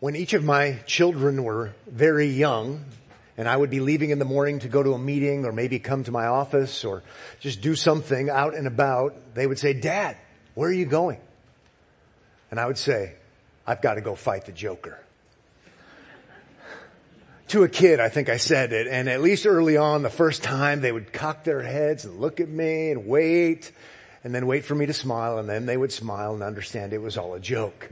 When each of my children were very young, and I would be leaving in the morning to go to a meeting or maybe come to my office or just do something out and about, they would say, Dad, where are you going? And I would say, I've got to go fight the Joker. to a kid, I think I said it, and at least early on, the first time, they would cock their heads and look at me and wait, and then wait for me to smile, and then they would smile and understand it was all a joke.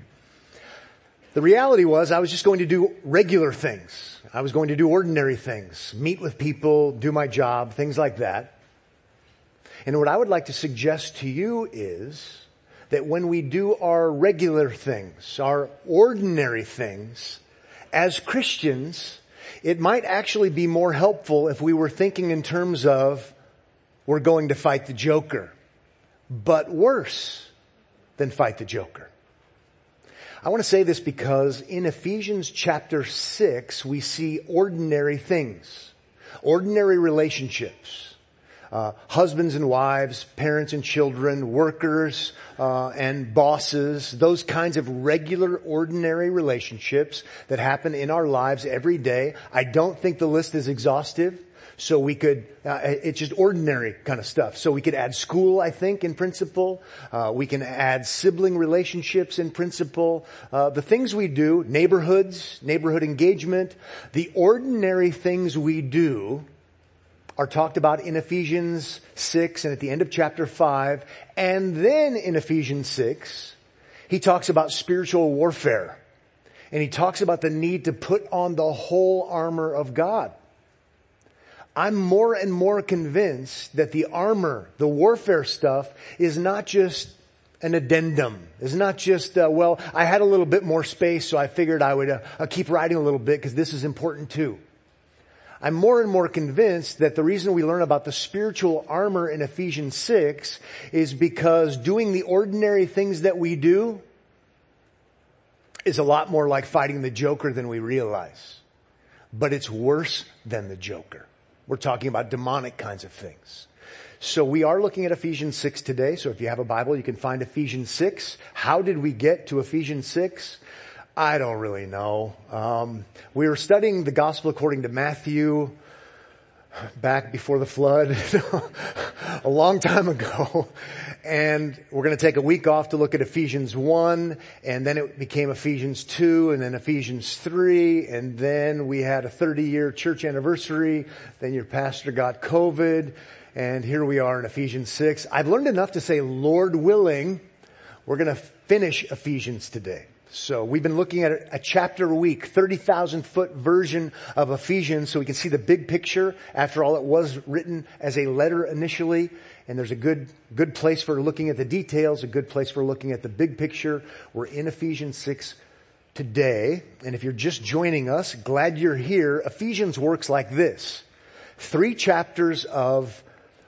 The reality was I was just going to do regular things. I was going to do ordinary things, meet with people, do my job, things like that. And what I would like to suggest to you is that when we do our regular things, our ordinary things, as Christians, it might actually be more helpful if we were thinking in terms of we're going to fight the Joker, but worse than fight the Joker. I want to say this because in Ephesians chapter 6, we see ordinary things, ordinary relationships. Uh, husbands and wives, parents and children, workers uh, and bosses, those kinds of regular, ordinary relationships that happen in our lives every day. I don't think the list is exhaustive. So we could, uh, it's just ordinary kind of stuff. So we could add school, I think, in principle. Uh, we can add sibling relationships in principle. Uh, the things we do, neighborhoods, neighborhood engagement, the ordinary things we do are talked about in Ephesians 6 and at the end of chapter 5. And then in Ephesians 6, he talks about spiritual warfare. And he talks about the need to put on the whole armor of God. I'm more and more convinced that the armor, the warfare stuff is not just an addendum. It's not just, uh, well, I had a little bit more space, so I figured I would uh, keep writing a little bit because this is important too. I'm more and more convinced that the reason we learn about the spiritual armor in Ephesians 6 is because doing the ordinary things that we do is a lot more like fighting the Joker than we realize. But it's worse than the Joker. We're talking about demonic kinds of things. So we are looking at Ephesians 6 today. So if you have a Bible, you can find Ephesians 6. How did we get to Ephesians 6? I don't really know. Um, we were studying the gospel according to Matthew back before the flood, a long time ago. And we're going to take a week off to look at Ephesians 1, and then it became Ephesians 2, and then Ephesians 3, and then we had a 30 year church anniversary, then your pastor got COVID, and here we are in Ephesians 6. I've learned enough to say, Lord willing, we're going to finish Ephesians today. So we've been looking at a chapter a week, 30,000 foot version of Ephesians so we can see the big picture. After all, it was written as a letter initially and there's a good, good place for looking at the details, a good place for looking at the big picture. We're in Ephesians 6 today. And if you're just joining us, glad you're here. Ephesians works like this. Three chapters of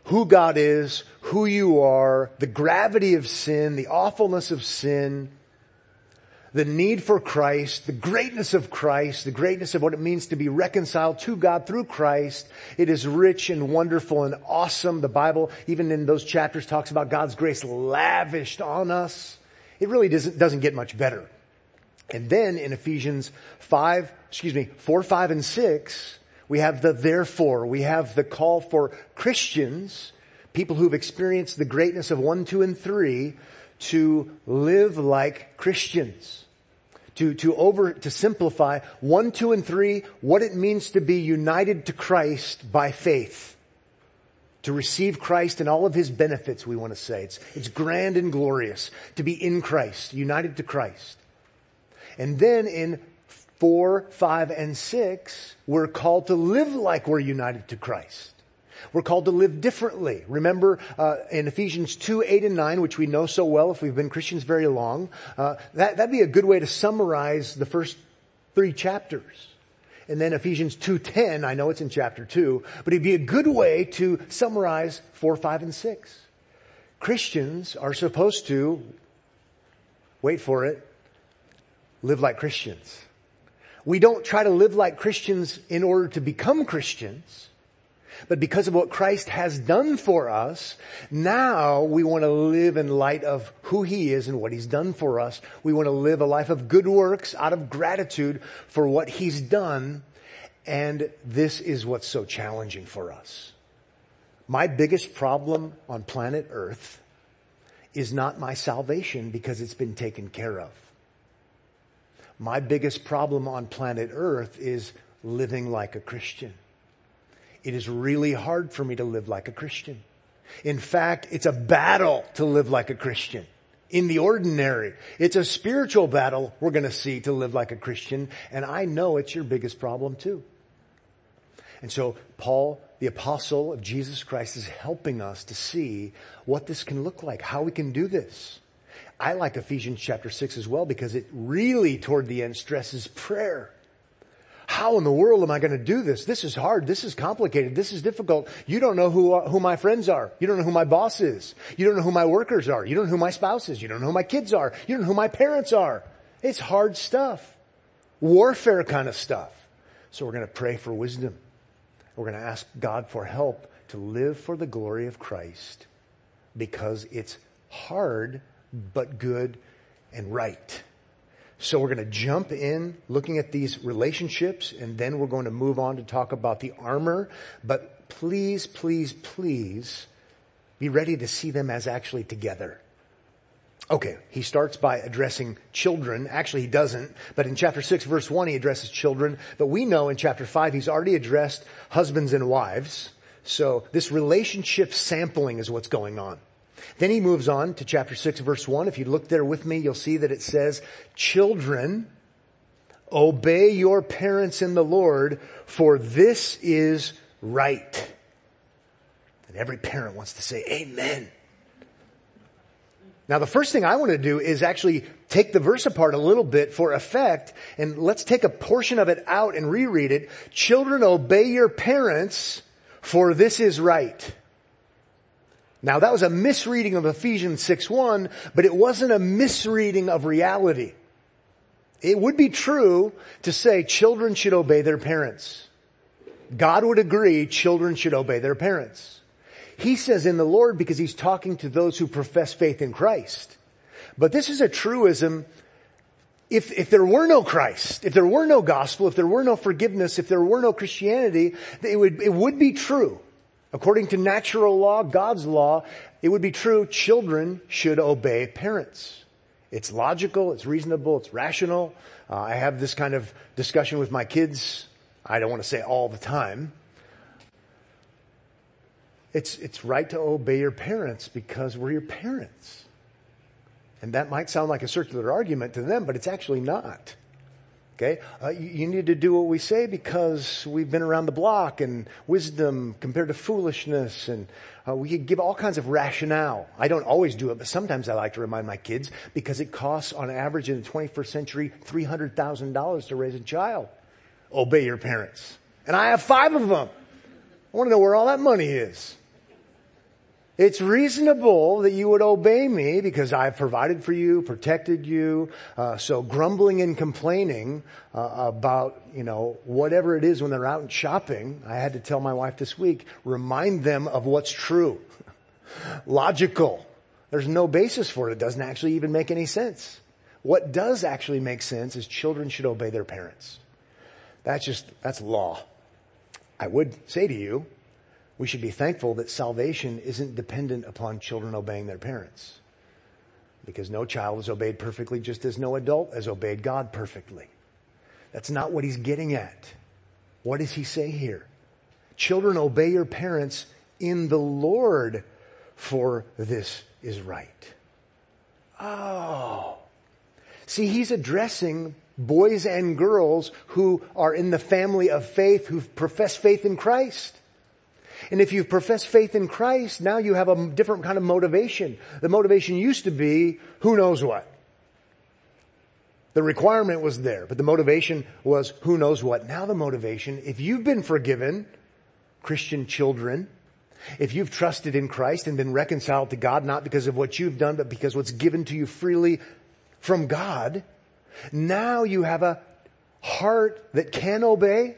who God is, who you are, the gravity of sin, the awfulness of sin, the need for Christ, the greatness of Christ, the greatness of what it means to be reconciled to God through Christ. It is rich and wonderful and awesome. The Bible, even in those chapters, talks about God's grace lavished on us. It really doesn't, doesn't get much better. And then in Ephesians 5, excuse me, 4, 5, and 6, we have the therefore. We have the call for Christians, people who've experienced the greatness of 1, 2, and 3, to live like Christians. To, to over, to simplify one, two, and three, what it means to be united to Christ by faith. To receive Christ and all of His benefits, we want to say. It's, it's grand and glorious to be in Christ, united to Christ. And then in four, five, and six, we're called to live like we're united to Christ. We're called to live differently. Remember uh, in Ephesians 2, 8, and 9, which we know so well if we've been Christians very long, uh, that, that'd be a good way to summarize the first three chapters. And then Ephesians 2.10, I know it's in chapter 2, but it'd be a good way to summarize 4, 5, and 6. Christians are supposed to, wait for it, live like Christians. We don't try to live like Christians in order to become Christians. But because of what Christ has done for us, now we want to live in light of who He is and what He's done for us. We want to live a life of good works out of gratitude for what He's done. And this is what's so challenging for us. My biggest problem on planet Earth is not my salvation because it's been taken care of. My biggest problem on planet Earth is living like a Christian. It is really hard for me to live like a Christian. In fact, it's a battle to live like a Christian. In the ordinary. It's a spiritual battle we're gonna see to live like a Christian, and I know it's your biggest problem too. And so Paul, the apostle of Jesus Christ, is helping us to see what this can look like, how we can do this. I like Ephesians chapter 6 as well because it really toward the end stresses prayer. How in the world am I going to do this? This is hard. This is complicated. This is difficult. You don't know who, uh, who my friends are. You don't know who my boss is. You don't know who my workers are. You don't know who my spouse is. You don't know who my kids are. You don't know who my parents are. It's hard stuff. Warfare kind of stuff. So we're going to pray for wisdom. We're going to ask God for help to live for the glory of Christ because it's hard, but good and right. So we're going to jump in looking at these relationships and then we're going to move on to talk about the armor. But please, please, please be ready to see them as actually together. Okay, he starts by addressing children. Actually, he doesn't, but in chapter 6 verse 1 he addresses children. But we know in chapter 5 he's already addressed husbands and wives. So this relationship sampling is what's going on. Then he moves on to chapter 6 verse 1. If you look there with me, you'll see that it says, children, obey your parents in the Lord, for this is right. And every parent wants to say, amen. Now the first thing I want to do is actually take the verse apart a little bit for effect and let's take a portion of it out and reread it. Children obey your parents for this is right. Now that was a misreading of Ephesians 6.1, but it wasn't a misreading of reality. It would be true to say children should obey their parents. God would agree children should obey their parents. He says in the Lord because he's talking to those who profess faith in Christ. But this is a truism if, if there were no Christ, if there were no gospel, if there were no forgiveness, if there were no Christianity, it would, it would be true According to natural law, God's law, it would be true children should obey parents. It's logical, it's reasonable, it's rational. Uh, I have this kind of discussion with my kids. I don't want to say all the time. It's, it's right to obey your parents because we're your parents. And that might sound like a circular argument to them, but it's actually not. Okay? Uh, you, you, need to do what we say because we've been around the block and wisdom compared to foolishness and uh, we could give all kinds of rationale. I don't always do it, but sometimes I like to remind my kids because it costs on average in the 21st century $300,000 to raise a child. Obey your parents. And I have five of them. I want to know where all that money is. It's reasonable that you would obey me because I've provided for you, protected you. Uh, so grumbling and complaining uh, about, you know, whatever it is when they're out shopping, I had to tell my wife this week, remind them of what's true. Logical. There's no basis for it. It doesn't actually even make any sense. What does actually make sense is children should obey their parents. That's just, that's law. I would say to you, we should be thankful that salvation isn't dependent upon children obeying their parents. Because no child is obeyed perfectly just as no adult has obeyed God perfectly. That's not what he's getting at. What does he say here? Children obey your parents in the Lord for this is right. Oh. See, he's addressing boys and girls who are in the family of faith, who profess faith in Christ. And if you profess faith in Christ, now you have a different kind of motivation. The motivation used to be, who knows what? The requirement was there, but the motivation was who knows what. Now the motivation, if you've been forgiven, Christian children, if you've trusted in Christ and been reconciled to God, not because of what you've done, but because what's given to you freely from God, now you have a heart that can obey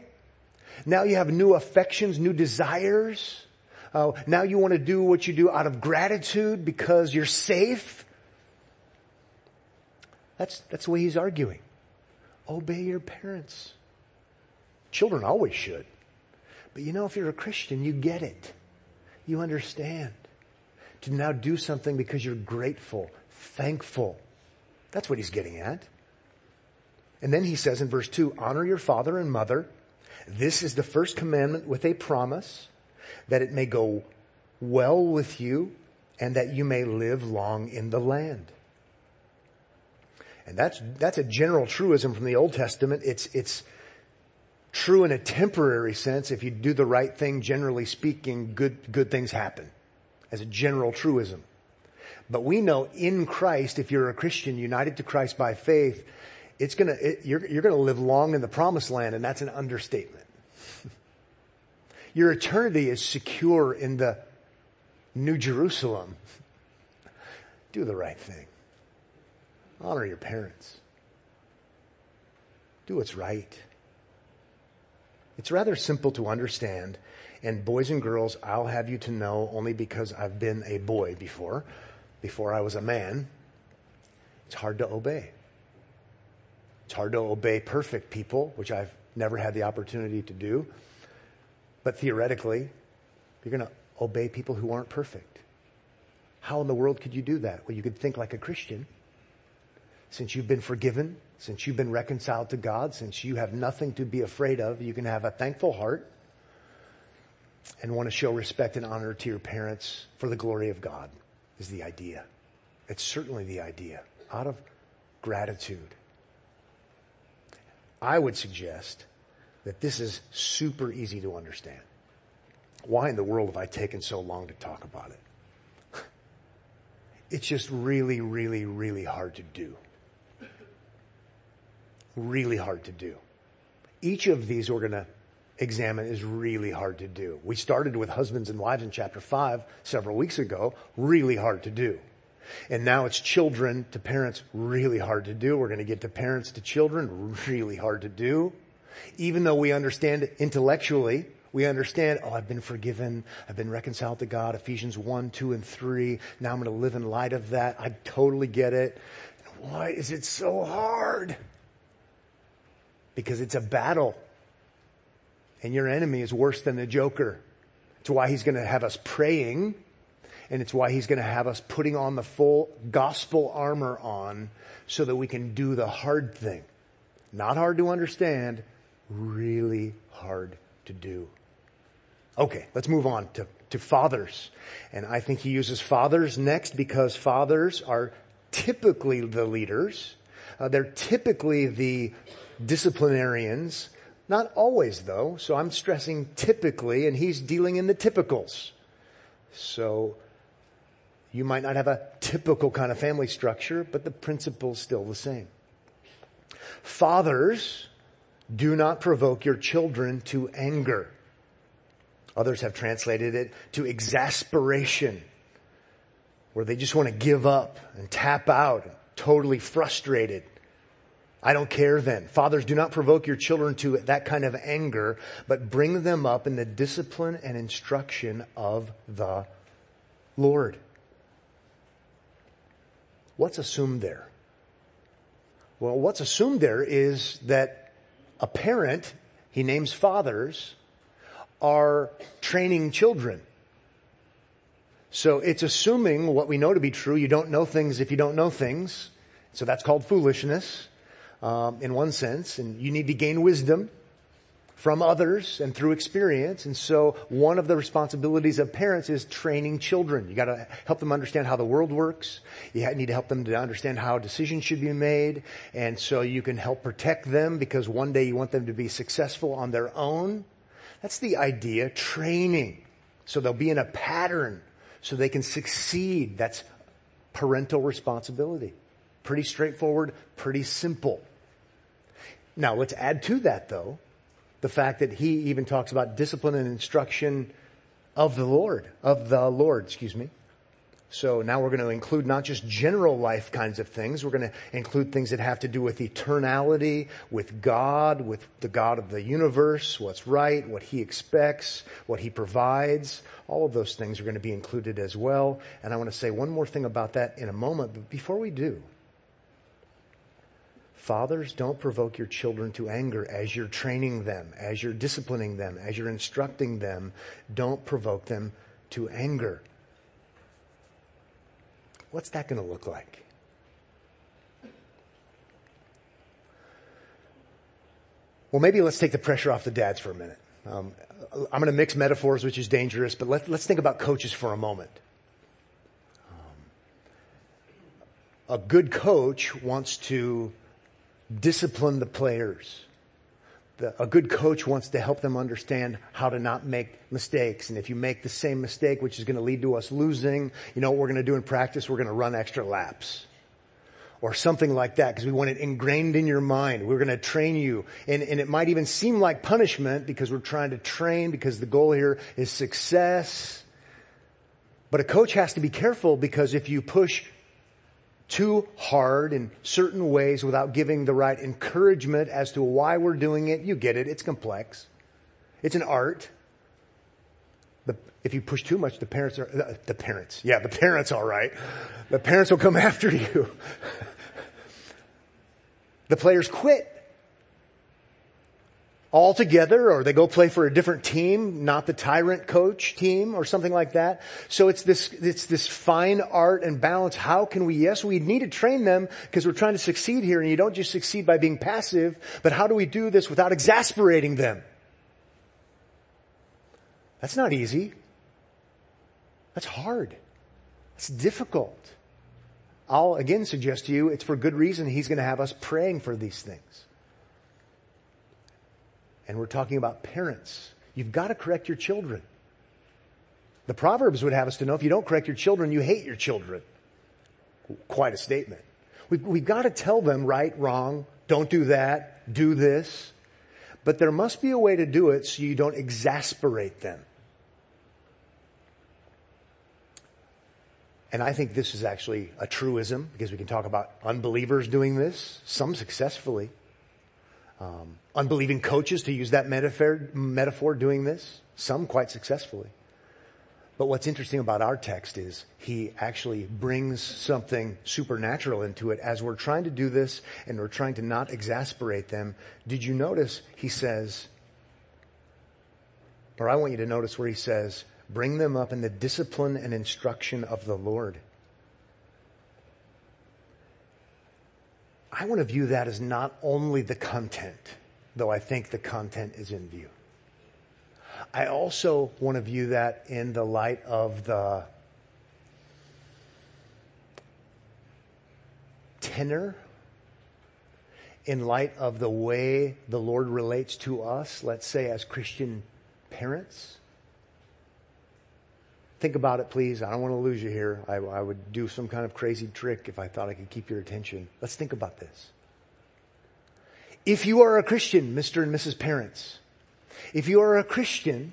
Now you have new affections, new desires. Uh, now you want to do what you do out of gratitude because you're safe. That's, that's the way he's arguing. Obey your parents. Children always should. But you know, if you're a Christian, you get it. You understand. To now do something because you're grateful, thankful. That's what he's getting at. And then he says in verse 2, honor your father and mother. This is the first commandment with a promise that it may go well with you and that you may live long in the land. And that's, that's a general truism from the Old Testament. It's, it's true in a temporary sense. If you do the right thing, generally speaking, good, good things happen as a general truism. But we know in Christ, if you're a Christian united to Christ by faith, it's gonna, it, you're, you're gonna live long in the promised land and that's an understatement. Your eternity is secure in the New Jerusalem. Do the right thing. Honor your parents. Do what's right. It's rather simple to understand. And boys and girls, I'll have you to know only because I've been a boy before, before I was a man. It's hard to obey. It's hard to obey perfect people, which I've never had the opportunity to do. But theoretically, you're going to obey people who aren't perfect. How in the world could you do that? Well, you could think like a Christian since you've been forgiven, since you've been reconciled to God, since you have nothing to be afraid of, you can have a thankful heart and want to show respect and honor to your parents for the glory of God is the idea. It's certainly the idea out of gratitude. I would suggest that this is super easy to understand. Why in the world have I taken so long to talk about it? It's just really, really, really hard to do really hard to do. Each of these we're going to examine is really hard to do. We started with husbands and wives in chapter 5 several weeks ago, really hard to do. And now it's children to parents, really hard to do. We're going to get to parents to children, really hard to do. Even though we understand intellectually, we understand, oh, I've been forgiven. I've been reconciled to God. Ephesians 1, 2, and 3. Now I'm going to live in light of that. I totally get it. Why is it so hard? because it's a battle. And your enemy is worse than the joker. It's why he's going to have us praying. And it's why he's going to have us putting on the full gospel armor on so that we can do the hard thing. Not hard to understand, really hard to do. Okay, let's move on to, to fathers. And I think he uses fathers next because fathers are typically the leaders. Uh, they're typically the disciplinarians. Not always though, so I'm stressing typically and he's dealing in the typicals. So you might not have a typical kind of family structure, but the principle's still the same. Fathers, do not provoke your children to anger. Others have translated it to exasperation, where they just want to give up and tap out, totally frustrated. I don't care then. Fathers, do not provoke your children to that kind of anger, but bring them up in the discipline and instruction of the Lord. What's assumed there? Well, what's assumed there is that a parent, he names fathers, are training children. So it's assuming what we know to be true. You don't know things if you don't know things. So that's called foolishness um, in one sense, and you need to gain wisdom from others and through experience. And so one of the responsibilities of parents is training children. You gotta help them understand how the world works. You need to help them to understand how decisions should be made. And so you can help protect them because one day you want them to be successful on their own. That's the idea, training. So they'll be in a pattern so they can succeed. That's parental responsibility. Pretty straightforward, pretty simple. Now let's add to that though, the fact that he even talks about discipline and instruction of the Lord, of the Lord, excuse me. So now we're going to include not just general life kinds of things. We're going to include things that have to do with eternality, with God, with the God of the universe, what's right, what He expects, what He provides. All of those things are going to be included as well. And I want to say one more thing about that in a moment. But before we do, Fathers, don't provoke your children to anger as you're training them, as you're disciplining them, as you're instructing them. Don't provoke them to anger. What's that going to look like? Well, maybe let's take the pressure off the dads for a minute. Um, I'm going to mix metaphors, which is dangerous, but let, us think about coaches for a moment. Um, a good coach wants to discipline the players. The, a good coach wants to help them understand how to not make mistakes. And if you make the same mistake, which is going to lead to us losing, you know what we're going to do in practice? We're going to run extra laps. Or something like that, because we want it ingrained in your mind. We're going to train you. And, and it might even seem like punishment because we're trying to train because the goal here is success. But a coach has to be careful because if you push too hard in certain ways without giving the right encouragement as to why we're doing it. You get it. It's complex. It's an art. But if you push too much, the parents are, uh, the parents, yeah, the parents, all right. The parents will come after you. the players quit altogether or they go play for a different team, not the tyrant coach team or something like that. So it's this, it's this fine art and balance. How can we, yes, we need to train them because we're trying to succeed here and you don't just succeed by being passive, but how do we do this without exasperating them? That's not easy. That's hard. That's difficult. I'll again suggest to you it's for good reason he's going to have us praying for these things. And we're talking about parents. You've got to correct your children. The Proverbs would have us to know if you don't correct your children, you hate your children. Quite a statement. We've, we've got to tell them right, wrong, don't do that, do this. But there must be a way to do it so you don't exasperate them. And I think this is actually a truism because we can talk about unbelievers doing this, some successfully um, unbelieving coaches, to use that metaphor, metaphor, doing this, some quite successfully. But what's interesting about our text is he actually brings something supernatural into it as we're trying to do this and we're trying to not exasperate them. Did you notice he says, or I want you to notice where he says, bring them up in the discipline and instruction of the Lord. I want to view that as not only the content, though I think the content is in view. I also want to view that in the light of the tenor, in light of the way the Lord relates to us, let's say as Christian parents. Think about it, please. I don't want to lose you here. I, I, would do some kind of crazy trick if I thought I could keep your attention. Let's think about this. If you are a Christian, Mr. and Mrs. Parents, if you are a Christian,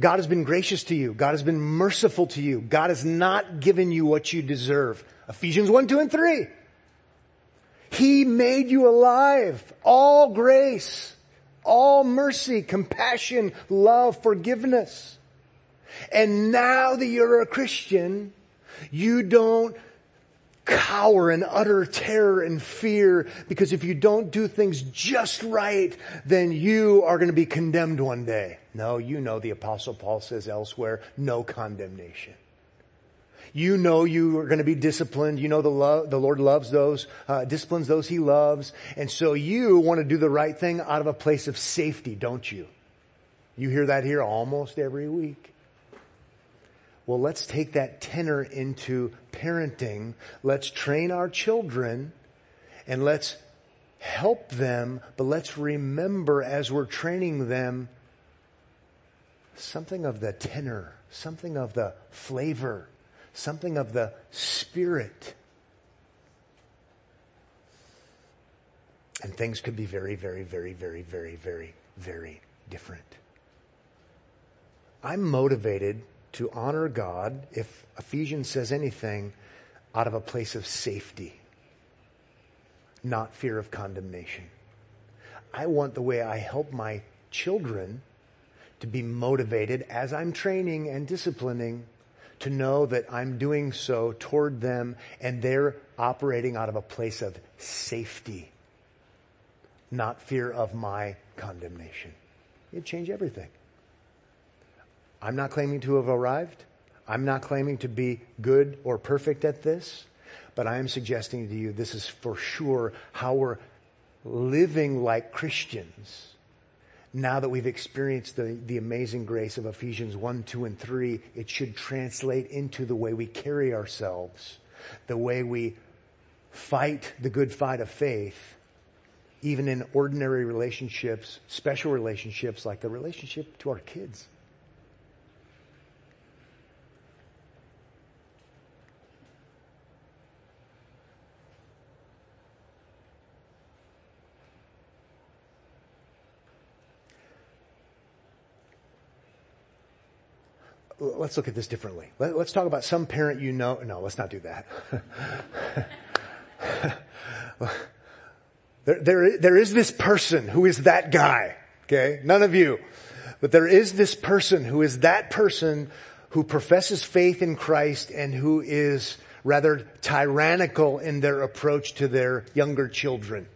God has been gracious to you. God has been merciful to you. God has not given you what you deserve. Ephesians 1, 2, and 3. He made you alive. All grace, all mercy, compassion, love, forgiveness. And now that you're a Christian, you don't cower in utter terror and fear because if you don't do things just right, then you are going to be condemned one day. No, you know the apostle Paul says elsewhere, no condemnation. You know you are going to be disciplined. You know the the Lord loves those, uh, disciplines those he loves. And so you want to do the right thing out of a place of safety, don't you? You hear that here almost every week. Well, let's take that tenor into parenting. Let's train our children and let's help them, but let's remember as we're training them something of the tenor, something of the flavor, something of the spirit. And things could be very, very, very, very, very, very, very different. I'm motivated to honor God, if Ephesians says anything, out of a place of safety, not fear of condemnation. I want the way I help my children to be motivated as I'm training and disciplining to know that I'm doing so toward them and they're operating out of a place of safety, not fear of my condemnation. It'd change everything. I'm not claiming to have arrived. I'm not claiming to be good or perfect at this, but I am suggesting to you this is for sure how we're living like Christians now that we've experienced the, the amazing grace of Ephesians 1, 2, and 3, it should translate into the way we carry ourselves, the way we fight the good fight of faith, even in ordinary relationships, special relationships like the relationship to our kids. Let's look at this differently. Let, us talk about some parent you know. No, let's not do that. there, there, there is this person who is that guy. Okay. None of you. But there is this person who is that person who professes faith in Christ and who is rather tyrannical in their approach to their younger children.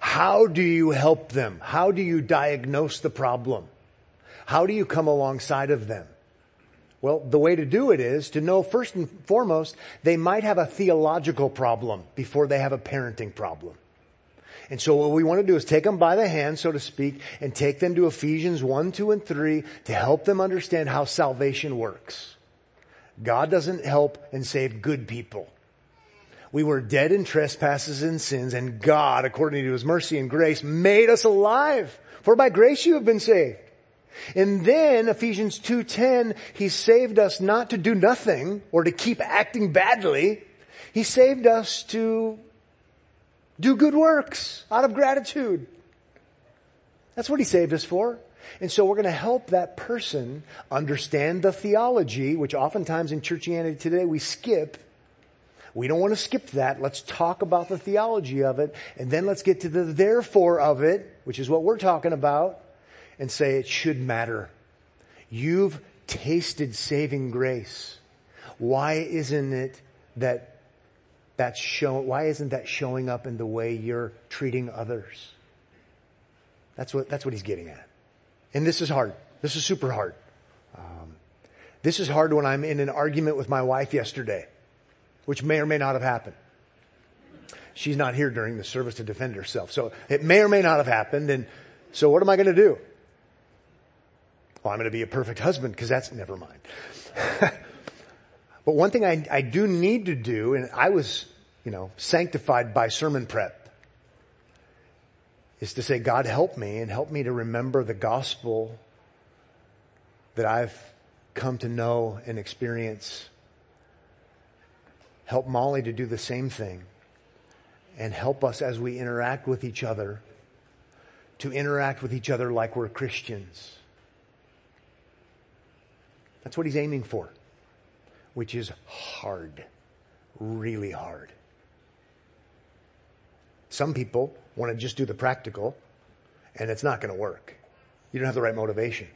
How do you help them? How do you diagnose the problem? How do you come alongside of them? Well, the way to do it is to know first and foremost, they might have a theological problem before they have a parenting problem. And so what we want to do is take them by the hand, so to speak, and take them to Ephesians 1, 2, and 3 to help them understand how salvation works. God doesn't help and save good people. We were dead in trespasses and sins, and God, according to his mercy and grace, made us alive. For by grace you have been saved and then Ephesians 2.10, He saved us not to do nothing or to keep acting badly. He saved us to do good works out of gratitude. That's what He saved us for. And so we're going to help that person understand the theology, which oftentimes in churchianity today we skip. We don't want to skip that. Let's talk about the theology of it, and then let's get to the therefore of it, which is what we're talking about and say it should matter. You've tasted saving grace. Why isn't it that that's show, why isn't that showing up in the way you're treating others? That's what, that's what he's getting at. And this is hard. This is super hard. Um, this is hard when I'm in an argument with my wife yesterday, which may or may not have happened. She's not here during the service to defend herself. So it may or may not have happened. And so what am I going to do? Well, I'm going to be a perfect husband because that's never mind. but one thing I, I do need to do, and I was, you know, sanctified by sermon prep, is to say, God help me and help me to remember the gospel that I've come to know and experience. Help Molly to do the same thing and help us as we interact with each other to interact with each other like we're Christians that's what he's aiming for, which is hard, really hard. Some people want to just do the practical, and it's not going to work. You don't have the right motivation.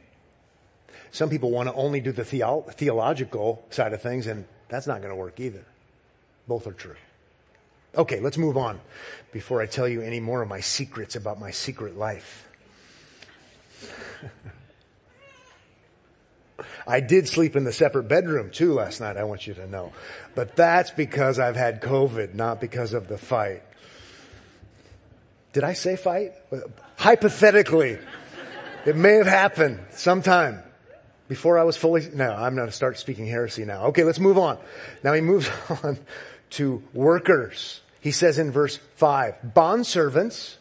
Some people want to only do the theo- theological side of things, and that's not going to work either. Both are true. Okay, let's move on before I tell you any more of my secrets about my secret life. I did sleep in the separate bedroom too last night, I want you to know. But that's because I've had COVID, not because of the fight. Did I say fight? Hypothetically, it may have happened sometime before I was fully, no, I'm going to start speaking heresy now. Okay, let's move on. Now he moves on to workers. He says in verse five, bond servants,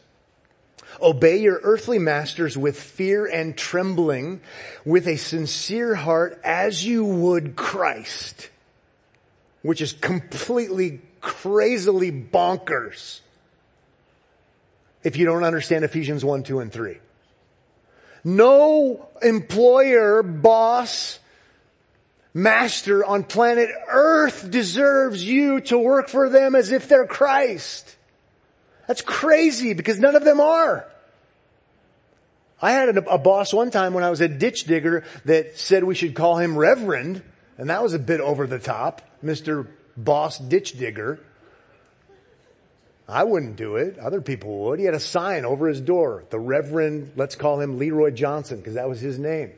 Obey your earthly masters with fear and trembling, with a sincere heart as you would Christ, which is completely crazily bonkers if you don't understand Ephesians 1, 2, and 3. No employer, boss, master on planet earth deserves you to work for them as if they're Christ. That's crazy because none of them are. I had a, boss one time when I was a ditch digger that said we should call him Reverend, and that was a bit over the top, Mr. Boss Ditch Digger. I wouldn't do it. Other people would. He had a sign over his door. The Reverend, let's call him Leroy Johnson, because that was his name.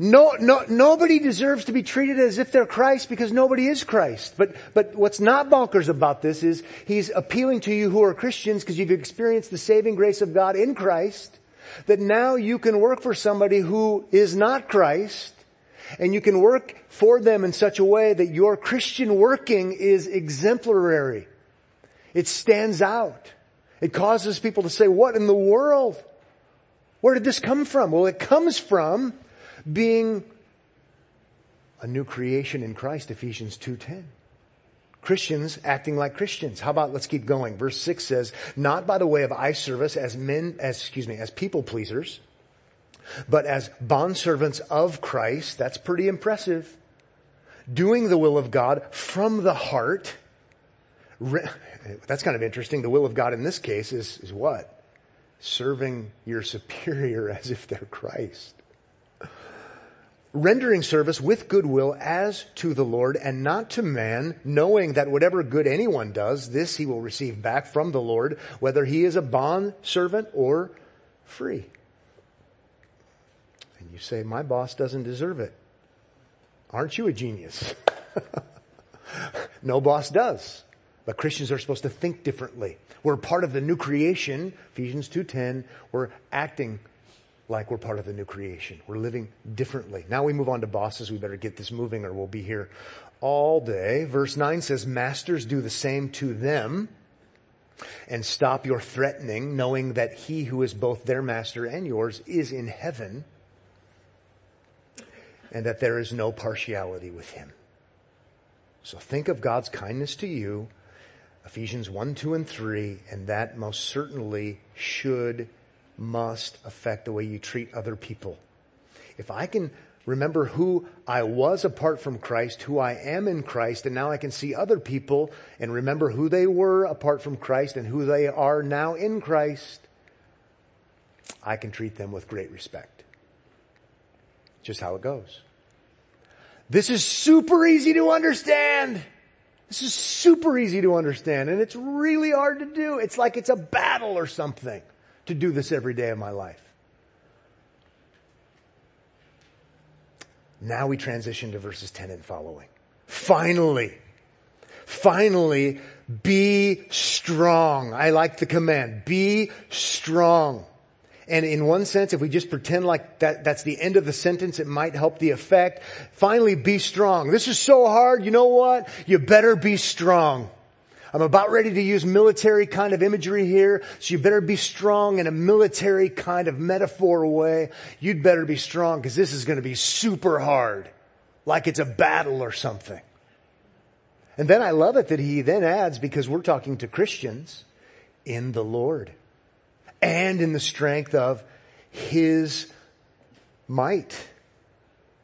No, no, nobody deserves to be treated as if they're Christ because nobody is Christ. But, but what's not bonkers about this is he's appealing to you who are Christians because you've experienced the saving grace of God in Christ, that now you can work for somebody who is not Christ, and you can work for them in such a way that your Christian working is exemplary. It stands out. It causes people to say, what in the world? Where did this come from? Well, it comes from being a new creation in Christ, Ephesians 2.10. Christians acting like Christians. How about let's keep going. Verse 6 says, not by the way of eye service as men, as, excuse me, as people pleasers, but as bondservants of Christ. That's pretty impressive. Doing the will of God from the heart. That's kind of interesting. The will of God in this case is, is what? Serving your superior as if they're Christ rendering service with goodwill as to the Lord and not to man, knowing that whatever good anyone does, this he will receive back from the Lord, whether he is a bond servant or free. And you say, my boss doesn't deserve it. Aren't you a genius? no boss does. But Christians are supposed to think differently. We're part of the new creation, Ephesians 2.10. We're acting like we're part of the new creation. We're living differently. Now we move on to bosses. We better get this moving or we'll be here all day. Verse 9 says, Masters do the same to them and stop your threatening, knowing that he who is both their master and yours is in heaven and that there is no partiality with him. So think of God's kindness to you, Ephesians 1, 2, and 3, and that most certainly should must affect the way you treat other people. If I can remember who I was apart from Christ, who I am in Christ, and now I can see other people and remember who they were apart from Christ and who they are now in Christ, I can treat them with great respect. Just how it goes. This is super easy to understand. This is super easy to understand and it's really hard to do. It's like it's a battle or something to do this every day of my life. Now we transition to verses 10 and following. Finally, finally, be strong. I like the command. Be strong. And in one sense, if we just pretend like that, that's the end of the sentence, it might help the effect. Finally, be strong. This is so hard. You know what? You better be strong. I'm about ready to use military kind of imagery here, so you better be strong in a military kind of metaphor way. You'd better be strong because this is going to be super hard, like it's a battle or something. And then I love it that he then adds, because we're talking to Christians, in the Lord and in the strength of his might.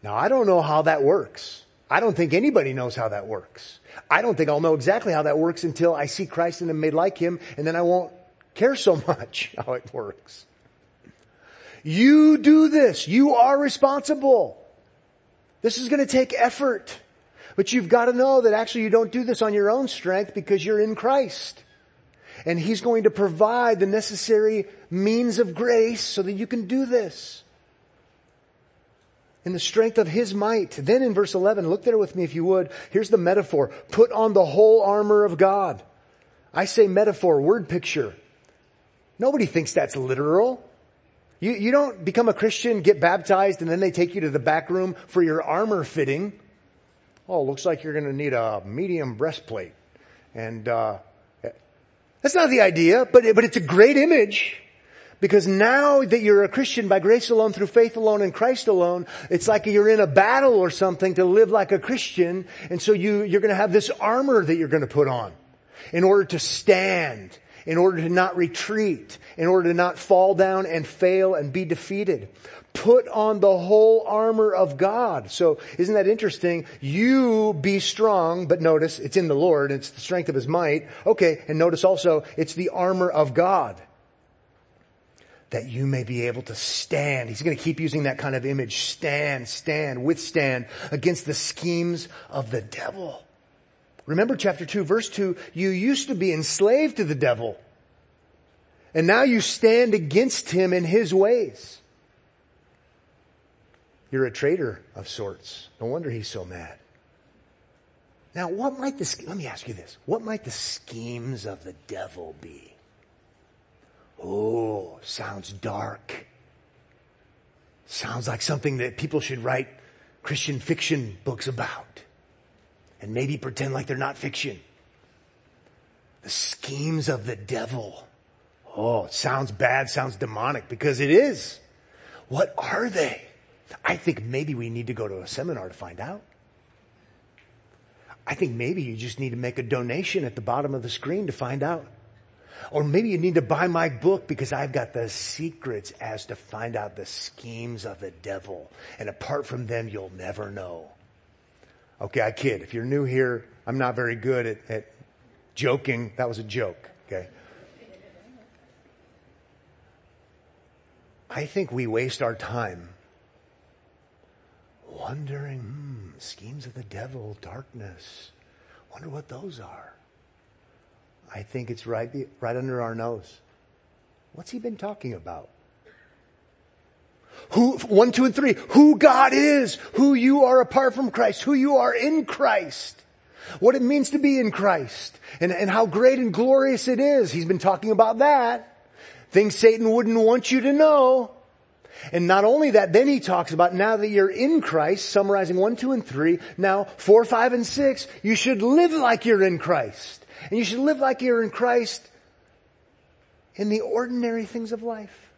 Now I don't know how that works. I don't think anybody knows how that works. I don't think I'll know exactly how that works until I see Christ and am made like Him, and then I won't care so much how it works. You do this. You are responsible. This is going to take effort. But you've got to know that actually you don't do this on your own strength because you're in Christ. And He's going to provide the necessary means of grace so that you can do this in the strength of his might. Then in verse 11, look there with me if you would. Here's the metaphor. Put on the whole armor of God. I say metaphor, word picture. Nobody thinks that's literal. You, you don't become a Christian, get baptized, and then they take you to the back room for your armor fitting. Oh, looks like you're going to need a medium breastplate. And, uh, that's not the idea, but, but it's a great image. Because now that you're a Christian by grace alone, through faith alone, in Christ alone, it's like you're in a battle or something to live like a Christian. And so you, you're going to have this armor that you're going to put on in order to stand in order to not retreat, in order to not fall down and fail and be defeated. Put on the whole armor of God. So isn't that interesting? You be strong, but notice it's in the Lord, it's the strength of his might. Okay, and notice also it's the armor of God that you may be able to stand. He's going to keep using that kind of image. Stand, stand, withstand against the schemes of the devil. Remember chapter 2 verse 2, you used to be enslaved to the devil. And now you stand against him in his ways. You're a traitor of sorts. No wonder he's so mad. Now what might the, let me ask you this. What might the schemes of the devil be? Oh, sounds dark. Sounds like something that people should write Christian fiction books about. And maybe pretend like they're not fiction. The schemes of the devil. Oh, it sounds bad, sounds demonic because it is. What are they? I think maybe we need to go to a seminar to find out. I think maybe you just need to make a donation at the bottom of the screen to find out. Or maybe you need to buy my book because I've got the secrets as to find out the schemes of the devil. And apart from them, you'll never know. Okay, I kid. If you're new here, I'm not very good at, at joking. That was a joke, okay? I think we waste our time wondering, hmm, schemes of the devil, darkness. Wonder what those are. I think it's right, right under our nose. What's he been talking about? Who, one, two, and three, who God is, who you are apart from Christ, who you are in Christ, what it means to be in Christ, and, and how great and glorious it is. He's been talking about that. Things Satan wouldn't want you to know. And not only that, then he talks about now that you're in Christ, summarizing one, two, and three, now four, five, and six, you should live like you're in Christ. And you should live like you're in Christ in the ordinary things of life.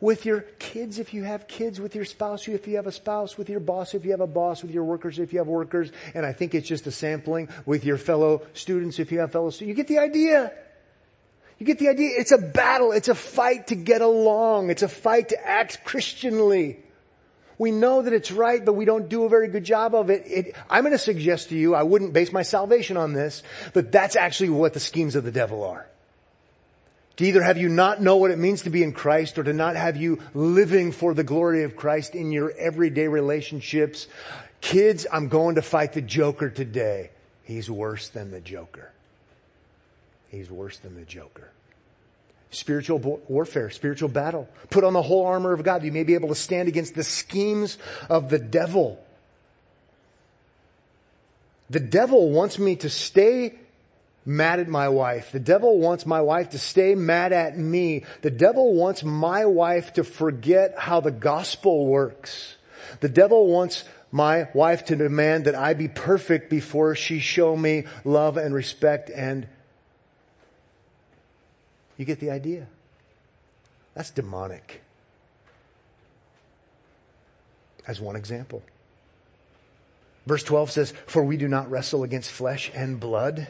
With your kids, if you have kids, with your spouse, if you have a spouse, with your boss, if you have a boss, with your workers, if you have workers, and I think it's just a sampling with your fellow students, if you have fellow students. You get the idea. You get the idea. It's a battle. It's a fight to get along. It's a fight to act Christianly. We know that it's right, but we don't do a very good job of it. it I'm going to suggest to you, I wouldn't base my salvation on this, but that's actually what the schemes of the devil are. To either have you not know what it means to be in Christ or to not have you living for the glory of Christ in your everyday relationships. Kids, I'm going to fight the Joker today. He's worse than the Joker. He's worse than the Joker. Spiritual warfare, spiritual battle. Put on the whole armor of God. You may be able to stand against the schemes of the devil. The devil wants me to stay mad at my wife. The devil wants my wife to stay mad at me. The devil wants my wife to forget how the gospel works. The devil wants my wife to demand that I be perfect before she show me love and respect and you get the idea? That's demonic. As one example. Verse 12 says, For we do not wrestle against flesh and blood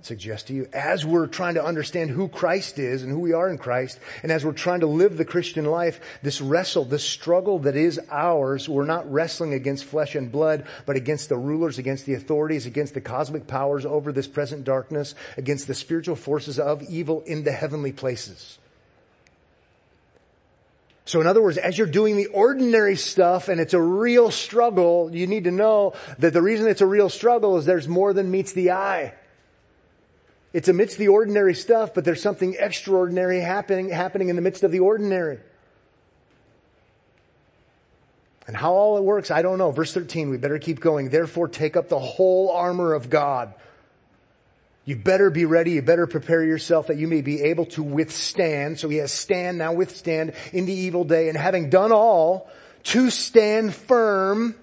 I'd suggest to you, as we're trying to understand who Christ is and who we are in Christ, and as we're trying to live the Christian life, this wrestle, this struggle that is ours, we're not wrestling against flesh and blood, but against the rulers, against the authorities, against the cosmic powers over this present darkness, against the spiritual forces of evil in the heavenly places. So in other words, as you're doing the ordinary stuff and it's a real struggle, you need to know that the reason it's a real struggle is there's more than meets the eye. It's amidst the ordinary stuff, but there's something extraordinary happening, happening in the midst of the ordinary. And how all it works, I don't know. Verse 13, we better keep going. Therefore take up the whole armor of God. You better be ready. You better prepare yourself that you may be able to withstand. So he has stand, now withstand in the evil day. And having done all, to stand firm,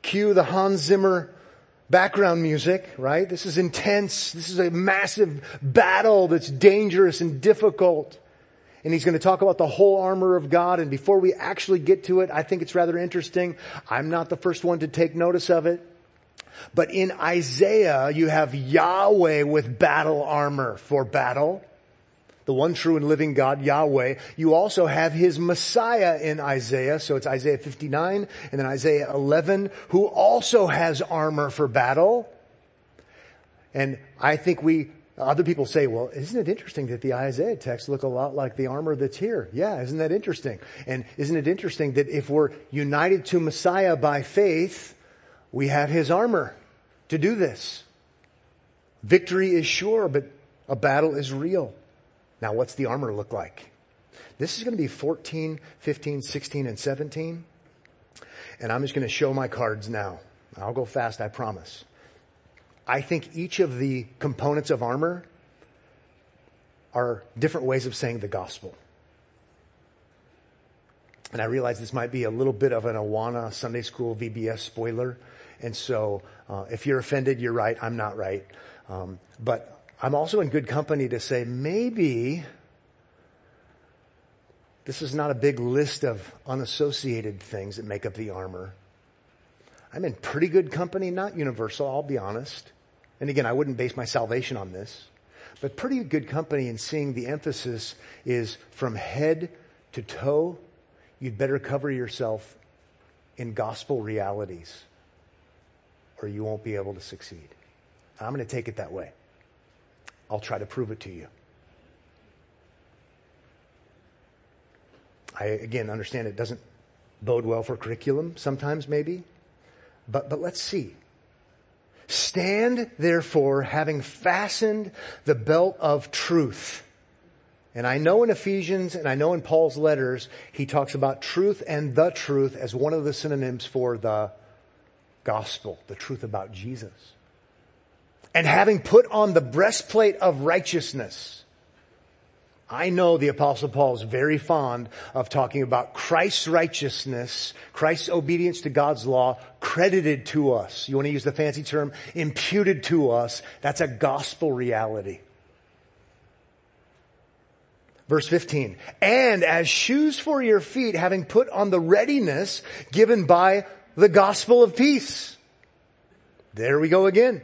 cue the Hans Zimmer background music, right? This is intense. This is a massive battle that's dangerous and difficult. And he's going to talk about the whole armor of God. And before we actually get to it, I think it's rather interesting. I'm not the first one to take notice of it. But in Isaiah, you have Yahweh with battle armor for battle. The one true and living God, Yahweh. You also have his Messiah in Isaiah. So it's Isaiah 59 and then Isaiah 11, who also has armor for battle. And I think we, other people say, well, isn't it interesting that the Isaiah text look a lot like the armor that's here? Yeah, isn't that interesting? And isn't it interesting that if we're united to Messiah by faith, we have his armor to do this. Victory is sure, but a battle is real. Now, what's the armor look like? This is going to be 14, 15, 16, and 17. And I'm just going to show my cards now. I'll go fast, I promise. I think each of the components of armor are different ways of saying the gospel. And I realize this might be a little bit of an Awana Sunday School VBS spoiler. And so, uh, if you're offended, you're right. I'm not right. Um, but I'm also in good company to say maybe this is not a big list of unassociated things that make up the armor. I'm in pretty good company, not universal, I'll be honest. And again, I wouldn't base my salvation on this, but pretty good company in seeing the emphasis is from head to toe. You'd better cover yourself in gospel realities or you won't be able to succeed. I'm going to take it that way. I'll try to prove it to you. I again understand it doesn't bode well for curriculum sometimes maybe, but, but let's see. Stand therefore having fastened the belt of truth. And I know in Ephesians and I know in Paul's letters, he talks about truth and the truth as one of the synonyms for the gospel, the truth about Jesus and having put on the breastplate of righteousness. I know the apostle Paul is very fond of talking about Christ's righteousness, Christ's obedience to God's law credited to us. You want to use the fancy term, imputed to us. That's a gospel reality. Verse 15, and as shoes for your feet, having put on the readiness given by the gospel of peace. There we go again.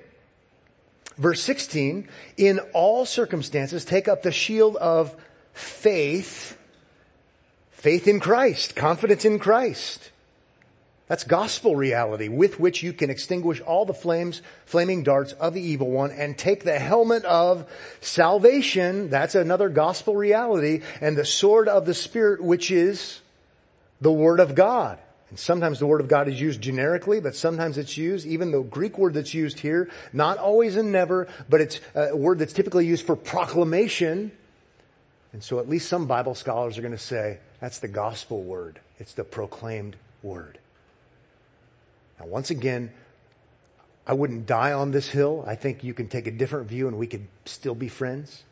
Verse 16, in all circumstances, take up the shield of faith, faith in Christ, confidence in Christ. That's gospel reality with which you can extinguish all the flames, flaming darts of the evil one and take the helmet of salvation. That's another gospel reality and the sword of the spirit, which is the word of God. And sometimes the word of God is used generically, but sometimes it's used, even the Greek word that's used here, not always and never, but it's a word that's typically used for proclamation. And so at least some Bible scholars are going to say that's the gospel word. It's the proclaimed word. Now once again, I wouldn't die on this hill. I think you can take a different view and we could still be friends.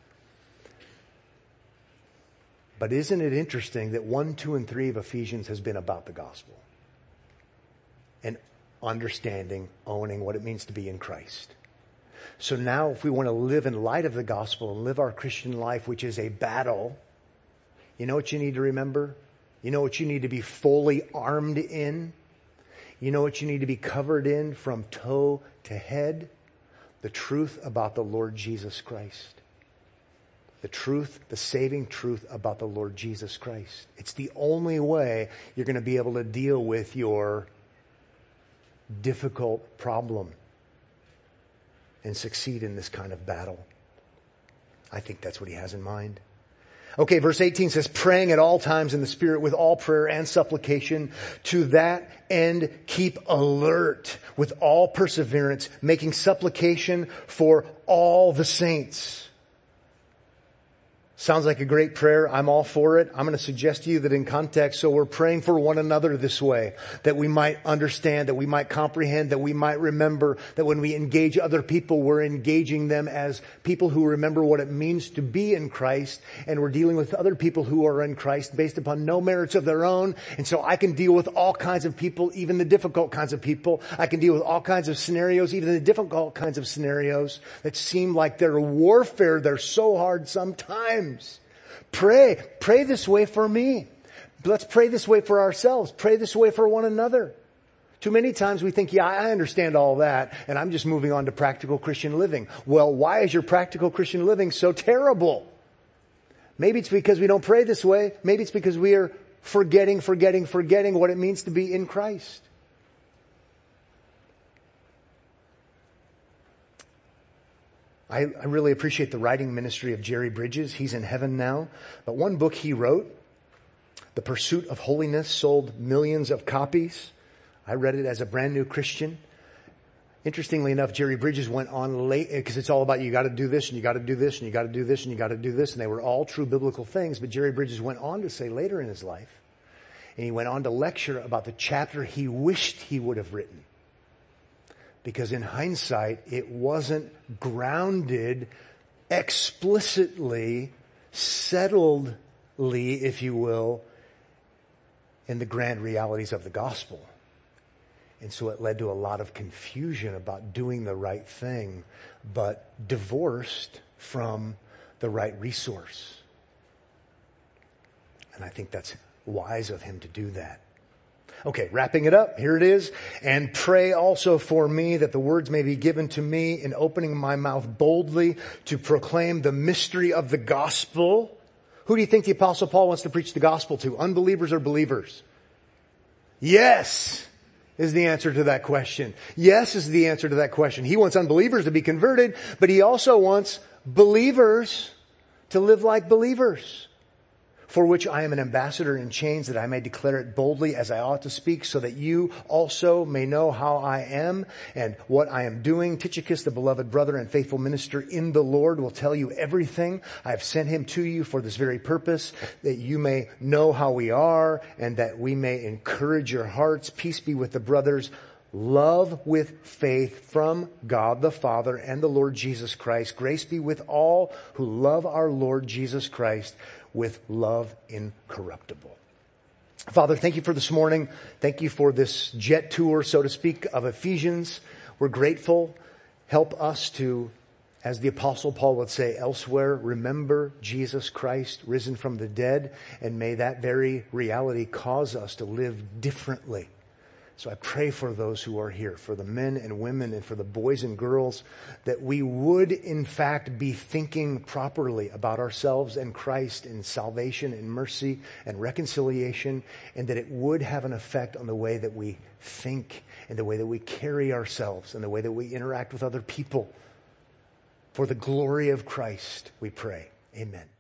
But isn't it interesting that 1, 2, and 3 of Ephesians has been about the gospel? And understanding, owning what it means to be in Christ. So now if we want to live in light of the gospel and live our Christian life, which is a battle, you know what you need to remember? You know what you need to be fully armed in? You know what you need to be covered in from toe to head? The truth about the Lord Jesus Christ. The truth, the saving truth about the Lord Jesus Christ. It's the only way you're going to be able to deal with your difficult problem and succeed in this kind of battle. I think that's what he has in mind. Okay, verse 18 says, praying at all times in the Spirit with all prayer and supplication. To that end, keep alert with all perseverance, making supplication for all the saints. Sounds like a great prayer. I'm all for it. I'm going to suggest to you that in context, so we're praying for one another this way, that we might understand, that we might comprehend, that we might remember that when we engage other people, we're engaging them as people who remember what it means to be in Christ, and we're dealing with other people who are in Christ based upon no merits of their own. And so I can deal with all kinds of people, even the difficult kinds of people. I can deal with all kinds of scenarios, even the difficult kinds of scenarios that seem like they're warfare. They're so hard sometimes Pray. Pray this way for me. Let's pray this way for ourselves. Pray this way for one another. Too many times we think, yeah, I understand all that, and I'm just moving on to practical Christian living. Well, why is your practical Christian living so terrible? Maybe it's because we don't pray this way. Maybe it's because we are forgetting, forgetting, forgetting what it means to be in Christ. I, I, really appreciate the writing ministry of Jerry Bridges. He's in heaven now. But one book he wrote, The Pursuit of Holiness, sold millions of copies. I read it as a brand new Christian. Interestingly enough, Jerry Bridges went on late, because it's all about you gotta do this and you gotta do this and you gotta do this and you gotta do this, and they were all true biblical things, but Jerry Bridges went on to say later in his life, and he went on to lecture about the chapter he wished he would have written because in hindsight, it wasn't grounded explicitly, settledly, if you will, in the grand realities of the gospel. And so it led to a lot of confusion about doing the right thing, but divorced from the right resource. And I think that's wise of him to do that. Okay, wrapping it up, here it is. And pray also for me that the words may be given to me in opening my mouth boldly to proclaim the mystery of the gospel. Who do you think the apostle Paul wants to preach the gospel to? Unbelievers or believers? Yes is the answer to that question. Yes is the answer to that question. He wants unbelievers to be converted, but he also wants believers to live like believers for which I am an ambassador in chains that I may declare it boldly as I ought to speak so that you also may know how I am and what I am doing. Tychicus, the beloved brother and faithful minister in the Lord will tell you everything. I have sent him to you for this very purpose that you may know how we are and that we may encourage your hearts. Peace be with the brothers love with faith from God the Father and the Lord Jesus Christ. Grace be with all who love our Lord Jesus Christ with love incorruptible. Father, thank you for this morning. Thank you for this jet tour, so to speak, of Ephesians. We're grateful. Help us to, as the apostle Paul would say elsewhere, remember Jesus Christ risen from the dead, and may that very reality cause us to live differently so I pray for those who are here, for the men and women and for the boys and girls, that we would in fact be thinking properly about ourselves and Christ and salvation and mercy and reconciliation, and that it would have an effect on the way that we think and the way that we carry ourselves and the way that we interact with other people. For the glory of Christ, we pray. Amen.